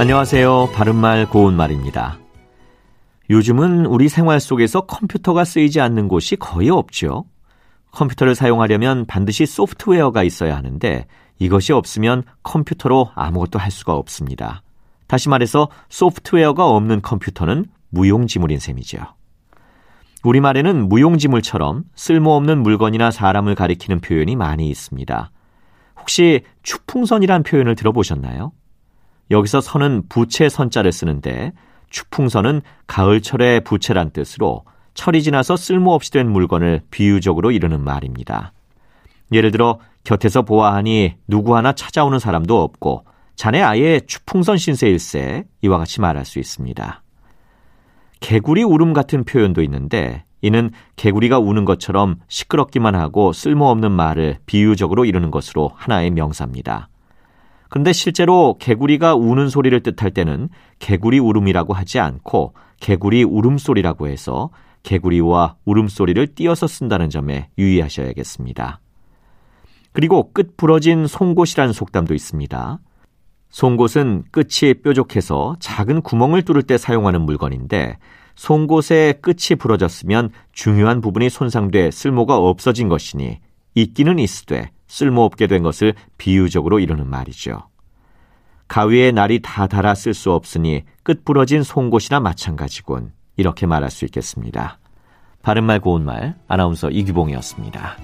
안녕하세요. 바른말 고운말입니다. 요즘은 우리 생활 속에서 컴퓨터가 쓰이지 않는 곳이 거의 없죠. 컴퓨터를 사용하려면 반드시 소프트웨어가 있어야 하는데 이것이 없으면 컴퓨터로 아무것도 할 수가 없습니다. 다시 말해서 소프트웨어가 없는 컴퓨터는 무용지물인 셈이죠. 우리말에는 무용지물처럼 쓸모없는 물건이나 사람을 가리키는 표현이 많이 있습니다. 혹시 추풍선이란 표현을 들어보셨나요? 여기서 선은 부채 선자를 쓰는데 추풍선은 가을철의 부채란 뜻으로 철이 지나서 쓸모없이 된 물건을 비유적으로 이르는 말입니다. 예를 들어 곁에서 보아하니 누구 하나 찾아오는 사람도 없고 자네 아예 추풍선 신세일세 이와 같이 말할 수 있습니다. 개구리 울음 같은 표현도 있는데 이는 개구리가 우는 것처럼 시끄럽기만 하고 쓸모없는 말을 비유적으로 이루는 것으로 하나의 명사입니다. 그런데 실제로 개구리가 우는 소리를 뜻할 때는 개구리 울음이라고 하지 않고 개구리 울음소리라고 해서 개구리와 울음소리를 띄어서 쓴다는 점에 유의하셔야겠습니다. 그리고 끝 부러진 송곳이라는 속담도 있습니다. 송곳은 끝이 뾰족해서 작은 구멍을 뚫을 때 사용하는 물건인데 송곳의 끝이 부러졌으면 중요한 부분이 손상돼 쓸모가 없어진 것이니 있기는 있으되 쓸모없게 된 것을 비유적으로 이루는 말이죠. 가위에 날이 다 닳아 쓸 수 없으니 끝 부러진 송곳이나 마찬가지군. 이렇게 말할 수 있겠습니다. 바른말 고운말 아나운서 이규봉이었습니다.